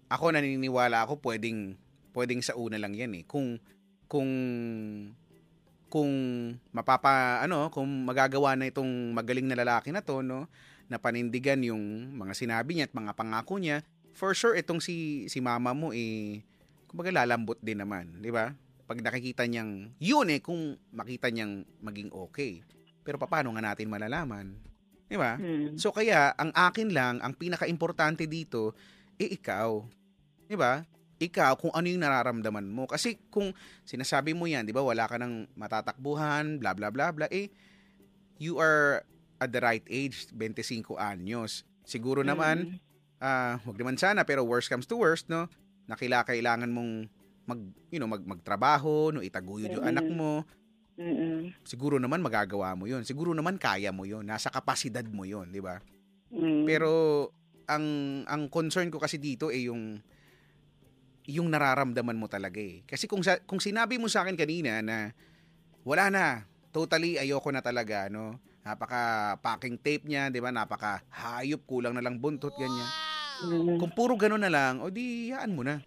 ako naniniwala ako pwedeng pwedeng sa una lang 'yan eh. Kung kung kung mapapa ano, kung magagawa na itong magaling na lalaki na to, no, na panindigan yung mga sinabi niya at mga pangako niya, for sure itong si si mama mo eh kumbaga lalambot din naman, 'di ba? Pag nakikita niyang yun eh kung makita niyang maging okay. Pero paano nga natin malalaman? 'Di ba? Hmm. So kaya ang akin lang, ang pinaka-importante dito, eh ikaw. 'Di ba? Ikaw kung ano yung nararamdaman mo. Kasi kung sinasabi mo yan, 'di ba, wala ka nang matatakbuhan, bla bla bla bla, eh you are at the right age, 25 anyos. Siguro naman, Mm. ah, wag naman sana pero worst comes to worst, no? Nakila kailangan mong mag you know, mag magtrabaho, no, itaguyod yung Mm. anak mo. Mm-mm. Siguro naman magagawa mo 'yun. Siguro naman kaya mo 'yun. Nasa kapasidad mo 'yun, 'di ba? Mm. Pero ang ang concern ko kasi dito ay yung yung nararamdaman mo talaga eh. Kasi kung sa, kung sinabi mo sa akin kanina na wala na, totally ayoko na talaga, no. Napaka packing tape niya, 'di ba? Napaka hayop, kulang na lang buntot ganyan. Mm. Kung puro gano'n na lang, o di yaan mo na.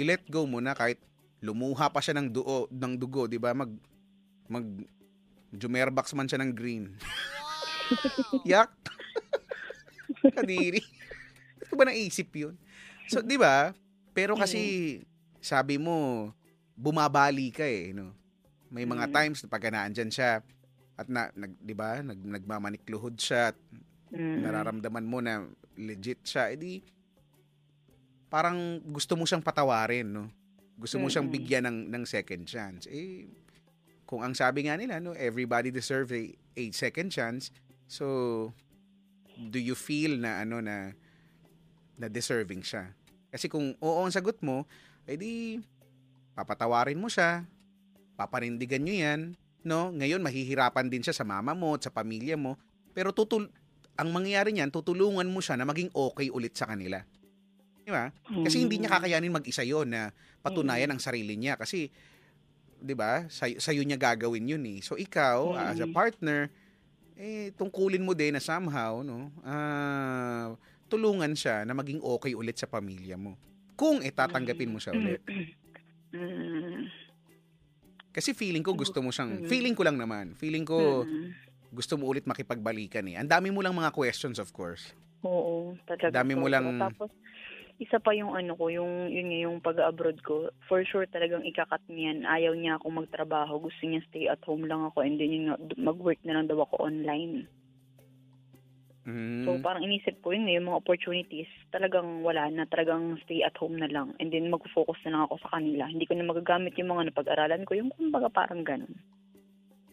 I-let go mo na kahit lumuha pa siya ng dugo, ng dugo, 'di ba? Mag mag Jumerbox man siya ng green. <laughs> Yak. <laughs> Kadiri. Ito ba naisip yun? So, di ba? Pero kasi, sabi mo, bumabali ka eh, no? May mga Mm. times na pagka naandyan siya, at na, nag, di ba, nag, nagmamanikluhod siya, at Mm. nararamdaman mo na legit siya, edi, parang gusto mo siyang patawarin, no? Gusto mo siyang bigyan ng, ng second chance. Eh, kung ang sabi nga nila, no, everybody deserves a, a second chance. So, do you feel na ano na na deserving siya? Kasi kung oo ang sagot mo, edi papatawarin mo siya, papanindigan nyo yan, no? Ngayon mahihirapan din siya sa mama mo at sa pamilya mo, pero tutul ang mangyayari niyan, tutulungan mo siya na maging okay ulit sa kanila. Di ba? Kasi hindi niya kakayanin mag-isa yon na patunayan ang sarili niya kasi 'di ba? Sa sa'yo niya gagawin 'yun eh. So ikaw Mm. as a partner eh tungkulin mo din na somehow no ah tulungan siya na maging okay ulit sa pamilya mo. Kung itatanggapin mo siya ulit. <clears throat> Mm. Kasi feeling ko gusto mo siyang feeling ko lang naman. Feeling ko gusto mo ulit makipagbalikan eh. Ang dami mo lang mga questions of course. Oo, talaga. Dami mo lang- Tapos, isa pa yung ano ko, yung, yun nga, yung pag-abroad ko. For sure talagang ikakat niyan. Ayaw niya akong magtrabaho. Gusto niya stay at home lang ako. And then yun mag-work na lang daw ako online. Mm. So, parang inisip ko yun, yung mga opportunities, talagang wala na. Talagang stay at home na lang. And then mag-focus na lang ako sa kanila. Hindi ko na magagamit yung mga napag-aralan ko. Yung kumbaga parang ganun.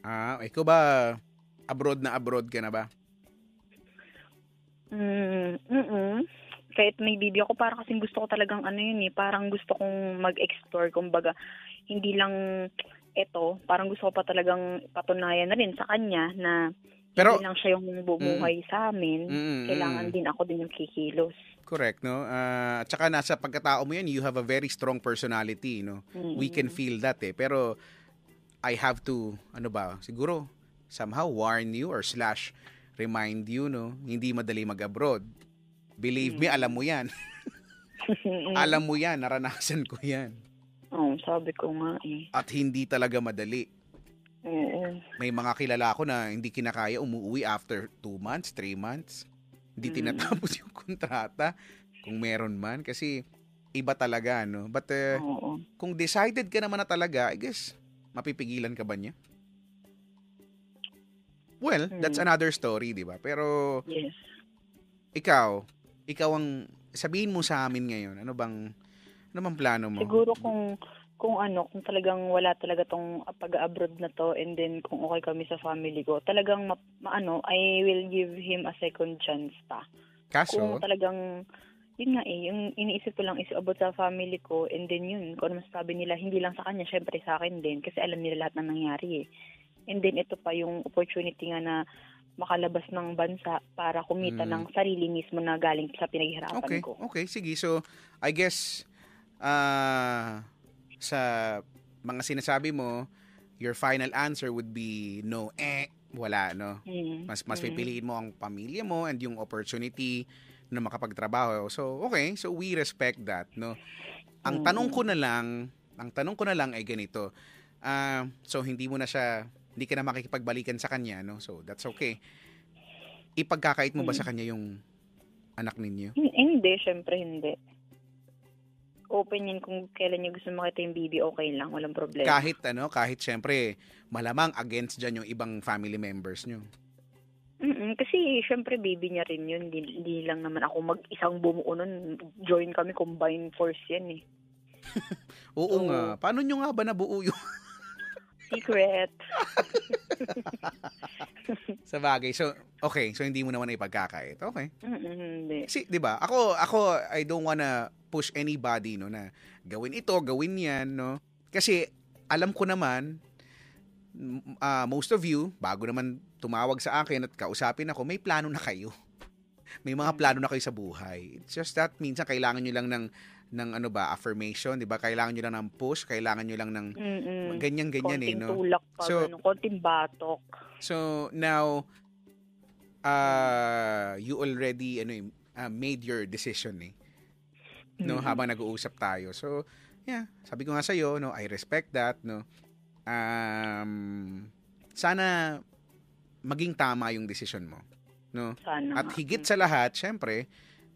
ah, ikaw ba abroad na abroad ka na ba? Mm, mm Kahit may bibi ako, parang kasing gusto ko talagang ano yun eh, parang gusto kong mag-explore, kumbaga, hindi lang eto, parang gusto ko pa talagang patunayan na rin sa kanya na Pero hindi lang siya yung bumuhay sa amin, Mm, kailangan mm. din ako din yung kikilos. Correct, no? Ah, at saka nasa pagkatao mo yan, you have a very strong personality, no? Mm. We can feel that eh. Pero I have to, ano ba, siguro somehow warn you or slash remind you, no? Hindi madali mag-abroad. Believe me, alam mo yan. Alam mo yan, naranasan ko yan. Oo, sabi ko nga eh. At hindi talaga madali. Oo. May mga kilala ko na hindi kinakaya umuwi after 2 months, 3 months. Hindi Mm. tinatapos yung kontrata kung meron man kasi iba talaga no. But uh, Oo. kung decided ka naman na talaga, I guess mapipigilan ka ba niya? Well, that's Mm. another story, 'di ba? Pero Yes. ikaw, ikaw ang sabihin mo sa amin ngayon, ano bang ano bang plano mo? Siguro kung kung ano, kung talagang wala talaga tong pag-abroad na to and then kung okay kami sa family ko, talagang ma, ma- ano, I will give him a second chance pa. Kaso, Kung talagang yun nga eh, yung iniisip ko lang is about sa family ko and then yun, kung ano masasabi nila, hindi lang sa kanya, syempre sa akin din kasi alam nila lahat ng nangyari eh. And then ito pa yung opportunity nga na makalabas ng bansa para kumita Mm. ng sarili mismo na galing sa pinaghirapan okay, ko. okay, sige. So, I guess, ah, sa mga sinasabi mo, your final answer would be no, eh, wala, no? Mm. Mas mas Mm. pipiliin mo ang pamilya mo and yung opportunity na makapagtrabaho. So, okay. So, we respect that, no? Ang Mm. tanong ko na lang, ang tanong ko na lang ay ganito. Ah, so, hindi mo na siya, hindi ka na makikipagbalikan sa kanya, no? So, that's okay. Ipagkakait mo ba sa kanya yung anak ninyo? Hin- Hindi, syempre hindi. Open yun kung kailan niya gusto makita yung baby, okay lang, walang problema. Kahit ano, kahit syempre, malamang against dyan yung ibang family members nyo. mm kasi syempre baby niya rin yun, hindi, hindi lang naman ako mag-isang bumuo nun. Join kami, combined force yan eh. Oo <laughs> Oo. nga. Paano nyo nga ba nabuo yung <laughs> Secret. <laughs> sa bagay? So, okay. So, hindi mo naman na ipagkakait. Okay. Mm-mm, hindi. Kasi, di ba, ako, ako, I don't wanna push anybody, no, na gawin ito, gawin yan, no. Kasi, alam ko naman, ah, most of you, bago naman tumawag sa akin at kausapin ako, may plano na kayo. <laughs> May mga Mm. plano na kayo sa buhay. It's just that, minsan, kailangan nyo lang ng, ng ano ba, affirmation, di ba? Kailangan nyo lang ng push, kailangan nyo lang ng Mm-mm. ganyan-ganyan eh, konting no? tulak pa, So- ganun, konting batok. So now uh you already ano eh, uh, made your decision eh. No, Mm-mm. habang nag-uusap tayo. So yeah, sabi ko nga sa no, I respect that, no. Um sana maging tama yung decision mo, no? Sana. At higit sa lahat, syempre,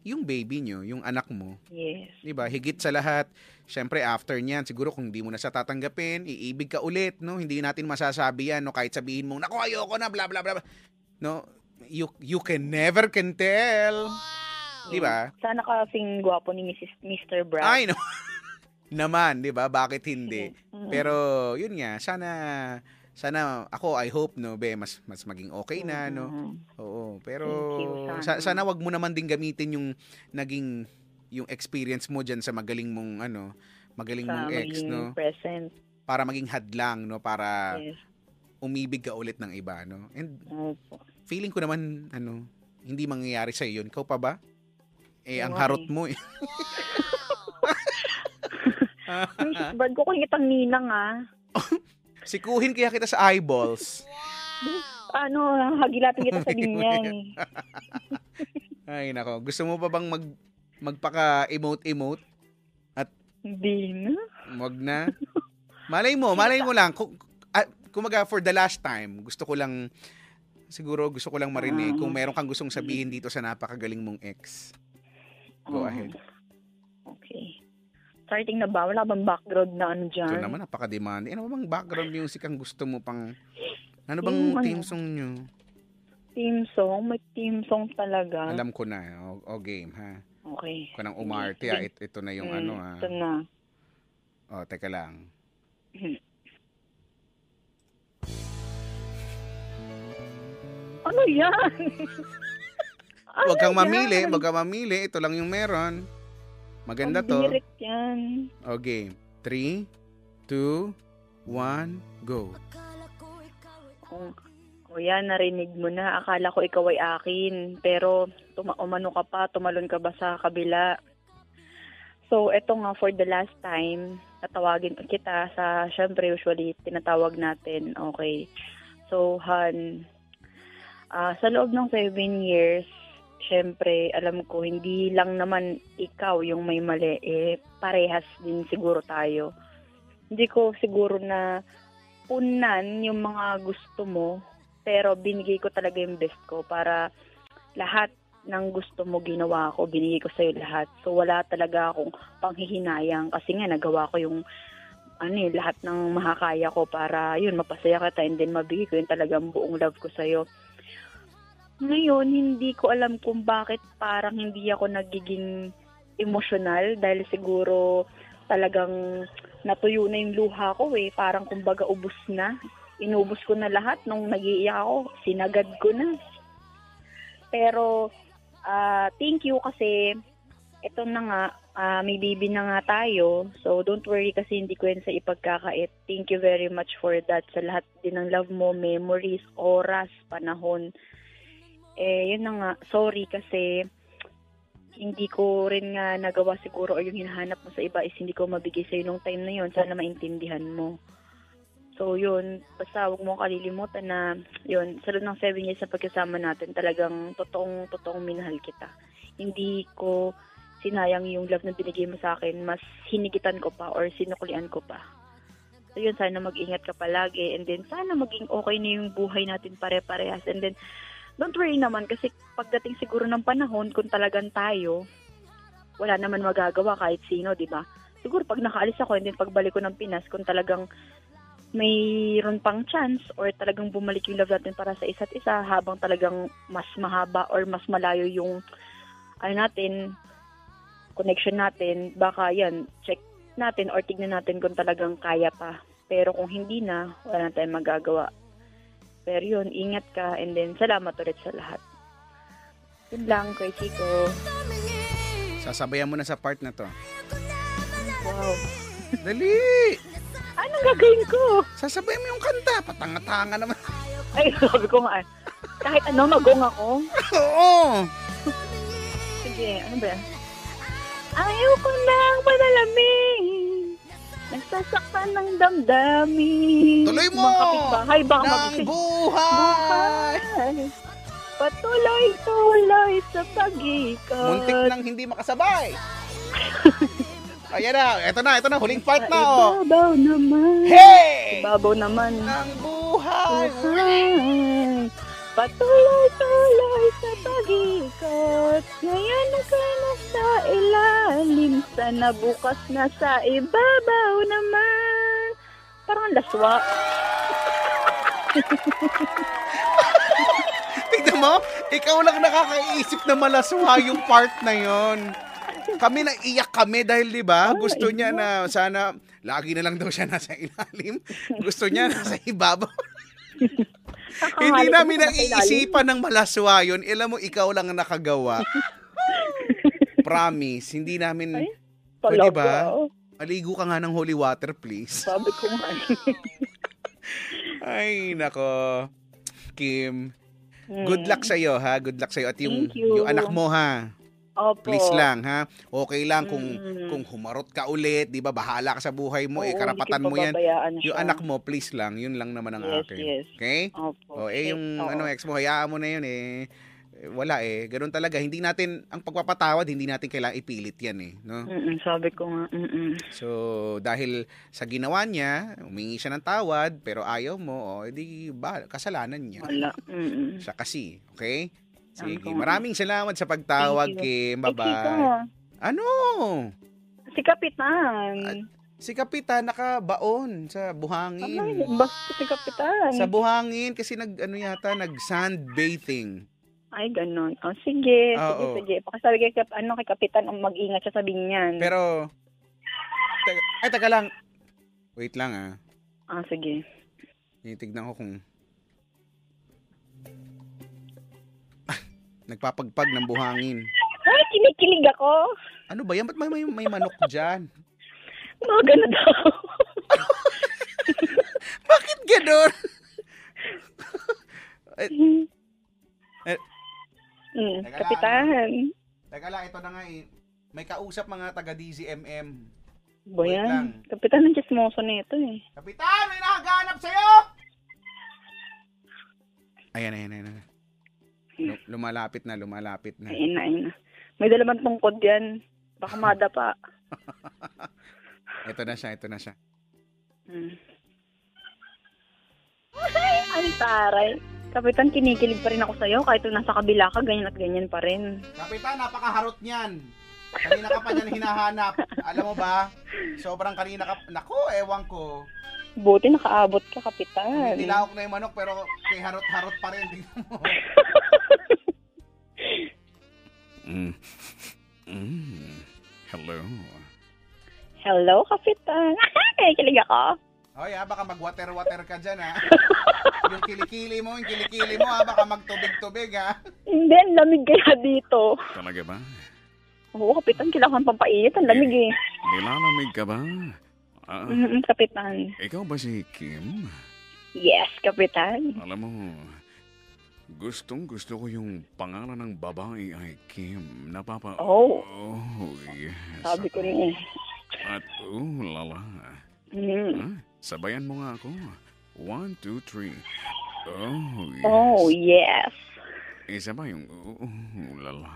yung baby nyo, yung anak mo, Yes. 'di ba? Higit sa lahat, syempre after niyan, siguro kung hindi mo na siya tatanggapin, iibig ka ulit, no? Hindi natin masasabi 'yan, no? Kahit sabihin mo, "Nako, ayoko na, bla bla bla." bla." No, you you can never can tell. 'Di ba? Sana kasing gwapo ni Mrs. Mr. Brad. Ay, no. <laughs> Naman, 'di ba? Bakit hindi? Mm-mm. Pero 'yun nga, sana sana ako I hope no, be mas mas maging okay na, no. Mm-mm. Oo, pero you, sana. sa- sana wag mo naman din gamitin yung naging yung experience mo diyan sa magaling mong ano, magaling Sa mong ex, no, present. para maging hadlang, no, para Yes. umibig ka ulit ng iba, no. And Opo. feeling ko naman ano, hindi mangyayari sa 'yun. Ikaw pa ba? Eh ang Oo, harot eh. mo eh. <laughs> Brad ko kung itang ninang ah. <laughs> Sikuhin kaya kita sa eyeballs. Ano, hagilatin kita sa linyang. <laughs> Ay nako, gusto mo pa bang mag magpaka-emote-emote? Hindi na. Wag na. Malay mo, malay mo lang. Kung, ah, kumaga for the last time, gusto ko lang, siguro gusto ko lang marinig Ah. kung meron kang gustong sabihin dito sa napakagaling mong ex. Go Oo. ahead. Starting na ba? Wala bang background na ano dyan? Ito naman, napaka-demanding. Ano bang background music ang gusto mo pang... Ano bang Yung ano? theme song nyo? Team song? May team song talaga. Alam ko na. O, o game, ha? Okay. Kung nang umarte, ah, it- ito na yung Mm, ano, ha? Ito na. O, teka lang. <laughs> Ano yan? Huwag kang Ano mamili, yan? huwag kang mamili. Ito lang yung meron. Maganda to. Pambirik yan. O, game. 3, 2, 1, go. Kung, kuya, narinig mo na. Akala ko ikaw ay akin. Pero, tuma umano ka pa, tumalon ka ba sa kabila? So, eto nga, for the last time, tatawagin kita sa, syempre, usually, tinatawag natin. Okay. So, Han, ah, sa loob ng seven years, syempre, alam ko, hindi lang naman ikaw yung may mali. Eh, parehas din siguro tayo. Hindi ko siguro na punan yung mga gusto mo, pero binigay ko talaga yung best ko para lahat ng gusto mo ginawa ko, binigay ko sa'yo lahat. So wala talaga akong panghihinayang kasi nga nagawa ko yung ano eh, lahat ng makakaya ko para yun, mapasaya kita and then mabigay ko yung talagang buong love ko sa'yo. Ngayon, hindi ko alam kung bakit parang hindi ako nagiging emotional dahil siguro talagang natuyo na yung luha ko eh. Parang kumbaga ubus na. Inubos ko na lahat nung nagiiyak ako. Sinagad ko na. Pero, ah, thank you kasi ito na nga, ah, may baby na nga tayo. So, don't worry kasi hindi ko yan sa ipagkakait. Thank you very much for that. Sa lahat din ng love mo, memories, oras, panahon. Eh, yun na nga. Sorry kasi hindi ko rin nga nagawa siguro or yung hinahanap mo sa iba is hindi ko mabigay sa'yo nung time na yun. Sana maintindihan mo. So, yun. Basta huwag mo kalilimutan na, yun, sa loob ng seven years na pagkasama natin, talagang totoong, totoong minahal kita. Hindi ko sinayang yung love na binigay mo sa akin, mas hinigitan ko pa or sinuklian ko pa. So yun, sana mag-ingat ka palagi and then sana maging okay na yung buhay natin pare-parehas and then don't worry naman kasi pagdating siguro ng panahon kung talagang tayo, wala naman magagawa kahit sino, di ba? Siguro pag nakaalis ako and then pagbalik ko ng Pinas, kung talagang mayroon pang chance or talagang bumalik yung love natin para sa isa't isa habang talagang mas mahaba or mas malayo yung ano natin, connection natin, baka yan, check natin or tignan natin kung talagang kaya pa. Pero kung hindi na, wala na tayong magagawa. Pero yun, ingat ka and then salamat ulit sa lahat. Yun lang, Kuya Chico. Sasabayan mo na sa part na to. Wow. Dali! Anong gagawin ko? Sasabayan mo yung kanta. Patanga-tanga naman. <laughs> Ay, sabi ko nga, kahit ano, magong ako. Oo! Sige, ano ba? Ayaw ko nang malalamig. Nagsasaktan ng damdamin. Tuloy mo! Mga kapitbahay, baka Ng magising. Buhay! Buhay. Patuloy-tuloy sa pag-ikot. Muntik nang hindi makasabay. <laughs> Ayan na, eto na, eto na, huling part na, oh. Ibabaw naman. Hey! Ibabaw naman. Ng buhay! Buhay. Patuloy-tuloy sa pag-ikot. Ngayon ka na sa ilalim. Sana bukas na sa ibabaw naman. Parang ang laswa. Tignan mo, ikaw lang nakakaisip na malaswa yung part na yon. Kami na iyak kami dahil 'di ba? Gusto niya na sana lagi na lang daw siya nasa ilalim. Gusto niya nasa ibabaw. Hindi namin naiisipan ng malaswa yun. Alam mo, ikaw lang ang nakagawa. Promise, hindi namin... Ay, Pwede ba? Aligo ka nga ng holy water, please. Sabi ko nga. Ay, nako. Kim, Hmm. good luck sa'yo, ha? Good luck sa'yo. At yung, you. yung anak mo, ha? Opo. Please lang, ha? Okay lang kung Mm. kung humarot ka ulit, 'di ba? Bahala ka sa buhay mo, eh Oo, karapatan hindi ko mo 'yan. pababayaan Yung siya. anak mo, please lang, 'yun lang naman ang Yes, akin. yes. Okay? Opo. O eh yung Oo. ano ex mo, hayaan mo na 'yun eh. Wala eh, ganun talaga. Hindi natin ang pagpapatawad, hindi natin kailangan ipilit 'yan eh, no? Mm-mm, sabi ko nga. Mm-mm. So, dahil sa ginawa niya, humingi siya ng tawad, pero ayaw mo, o edi ba, kasalanan niya. Wala. Mm-mm. Siya kasi, okay? Sige, maraming salamat sa pagtawag, Kim. Eh, Bye-bye. Ano? Si Kapitan. Si Kapitan nakabaon sa buhangin. Ay, basta si Kapitan. Sa buhangin kasi nag ano yata nag sunbathing. Ay, ganun. O, sige. Sige, Oo. sige. Pakisabi kay, Kap- ano, kay Kapitan, ang mag-ingat siya sabihin niyan. Pero teka, ay teka lang. Wait lang ah. ah, sige. Tinitignan ko kung Ah, nagpapagpag ng buhangin. Ay, kinikilig ako. Ano ba yan? Ba't may, may, may manok dyan? Mga gano'n daw. <laughs> Bakit ganon? <laughs> mm, Teka lang. Kapitan. Teka lang, ito na nga eh. May kausap mga taga DZMM. Ba Wait yan? lang. Kapitan ng chismoso nito eh. Kapitan, may nakaganap sa'yo! Ayan, ayan, ayan. ayan. Lu- Lumalapit na, lumalapit na. Ayun na, ayun na. May dalaman tungkod yan. Baka <laughs> madapa. Ito na siya, ito na siya. Hmm. Ay, ang taray. Kapitan, kinikilig pa rin ako sa'yo kahit nung nasa kabila ka, ganyan at ganyan pa rin. Kapitan, napakaharot niyan. Kanina ka pa niyan hinahanap. Alam mo ba? Sobrang kanina ka... Naku, ewan ko. Buti nakaabot ka, Kapitan. Nilawak na yung manok pero kay harot-harot pa rin. Tingnan mo. <laughs> mm. Mm. Hello. Hello, Kapitan. <laughs> Kinikilig ako. Hoy, ha, baka mag-water-water ka dyan, ha? <laughs> yung kilikili mo, yung kilikili mo, ha? Baka magtubig-tubig, ha? Hindi, ang lamig kaya dito. Talaga ba? Oo, Kapitan, kailangan pampainit. Ang lamig eh. Nilalamig ka ba? Ah, Mm, Kapitan. ikaw ba si Kim? Yes, Kapitan. Alam mo, gustong gusto ko yung pangalan ng babae ay Kim. Napapa... Oh. Oh, yes. Sabi ko rin eh. At, oh, lala. Mm. Ah, sabayan mo nga ako. One, two, three. Oh, yes. Oh, yes. Isa ba yung... Oh, lala.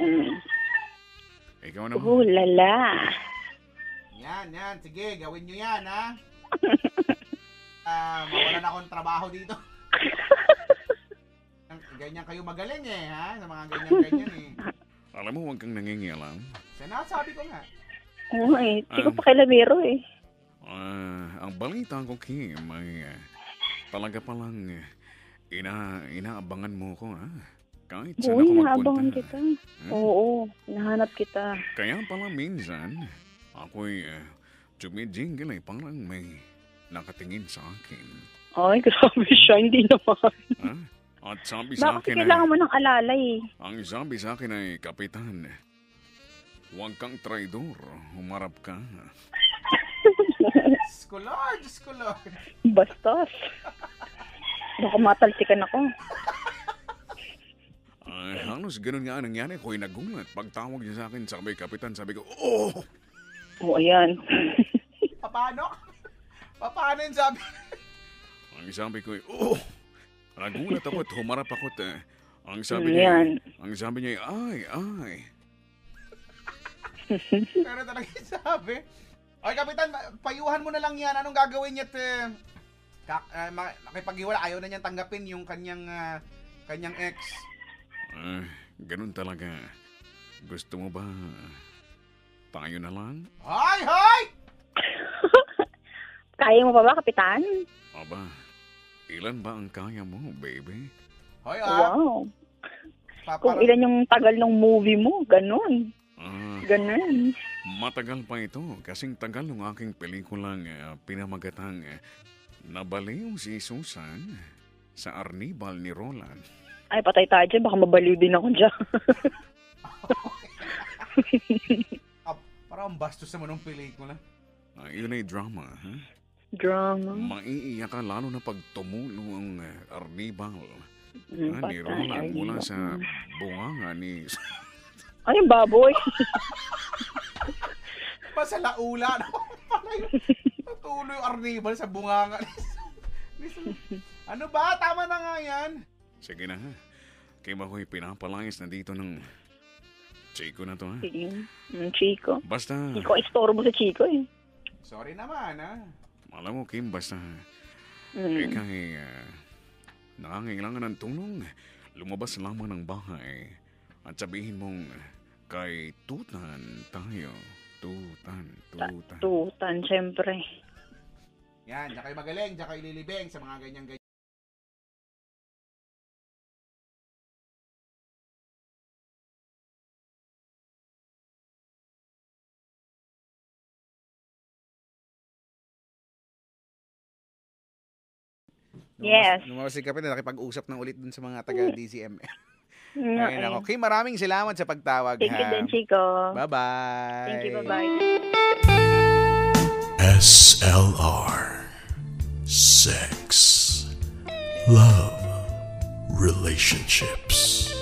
Mm. Ikaw naman. Oh, lala. Yan, yan. Sige, gawin nyo yan, ha? <laughs> Ah, mawalan akong trabaho dito. <laughs> Ganyan kayo magaling, eh, ha? Sa mga ganyan-ganyan, eh. Alam mo, huwag kang nangingialam. Sinasabi ko nga. Oo eh. Hindi ko Ah. pa kilamero eh. Ah, ang balita ko, Kim, ay ah, talaga palang ah, ina, inaabangan mo ko, ha? Kahit saan Uy, ako naabangan magpunta. kita. Hmm? Oo, nahanap kita. Kaya pala minsan, ako'y uh, jumijingle ay parang may nakatingin sa akin. Ay, <laughs> grabe siya. Hindi naman. Ha? At sabi sa Bakit akin ay, kailangan mo ng alalay? ang sabi sa akin ay, Kapitan, huwag kang traidor, humarap ka. Diyos ko, Lord! Diyos ko, Lord! Bastos. Baka matalsikan ako. Ay, halos ganun nga ang nangyari. Ako'y nagulat. Pagtawag niya sa akin, sabi, Kapitan, sabi ko, oh! Oo, ayan. Paano? Paano yung sabi? Ang sabi ko, oh! Nagulat ako at humarap ako eh, ang sabi niya, ang sabi niya, ay, ay. Pero talaga yung sabi. Okay, Kapitan, payuhan mo na lang yan. Anong gagawin niya at eh, kak, uh, makipaghiwala? Ayaw na niyang tanggapin yung kanyang ah, kanyang ex. Ah, ganun talaga. Gusto mo ba tayo na lang? Hay, hay! <laughs> Kaya mo pa ba, Kapitan? Aba, ilan ba ang kaya mo, baby? Hoy, ah. Wow. Pa- Kung ilan yung tagal ng movie mo, ganun. Ah, Ganun. matagal pa ito. Kasing tagal ng aking pelikulang uh, pinamagatang uh, Nabaliw si Susan sa Arnibal ni Roland. Ay, patay tayo dyan. Baka mabaliw din ako dyan. <laughs> Ah, parang ang bastos naman ng pelikula. Ah, yun ay drama, ha? Drama. Maiiyak ka lalo na pag tumulo ang uh, Arnibal Mm, ah, ni patay. Roland mula sa bunganga ni... <laughs> Ay, yung baboy. <laughs> Pa sa laula. no? <laughs> Patuloy yung arnibal sa bunganga. <laughs> ano ba? Tama na nga yan. Sige na, ha? Kaya ba ko'y pinapalayas na dito ng Chico na to, ha? Mm, Chico. Basta, Chico, istorbo sa Chico eh. Sorry naman, ha? alam mo, Kim, basta Mm. ikaw ay uh, nangangailangan ng tulong, lumabas lamang ng bahay at sabihin mong kay Tutan tayo. Tutan, Tutan. Tutan, syempre. Yan, diyan kayo magaling, diyan kayo lilibing sa mga ganyan-ganyan. Yes. Lumabas si Kapit na nakipag-usap ng ulit dun sa mga taga-DCM. <laughs> No, Ayun ako. Okay, eh. maraming salamat sa pagtawag. Thank ha. you din, Chico. Bye-bye. Thank you, bye-bye. SLR Sex Love Relationships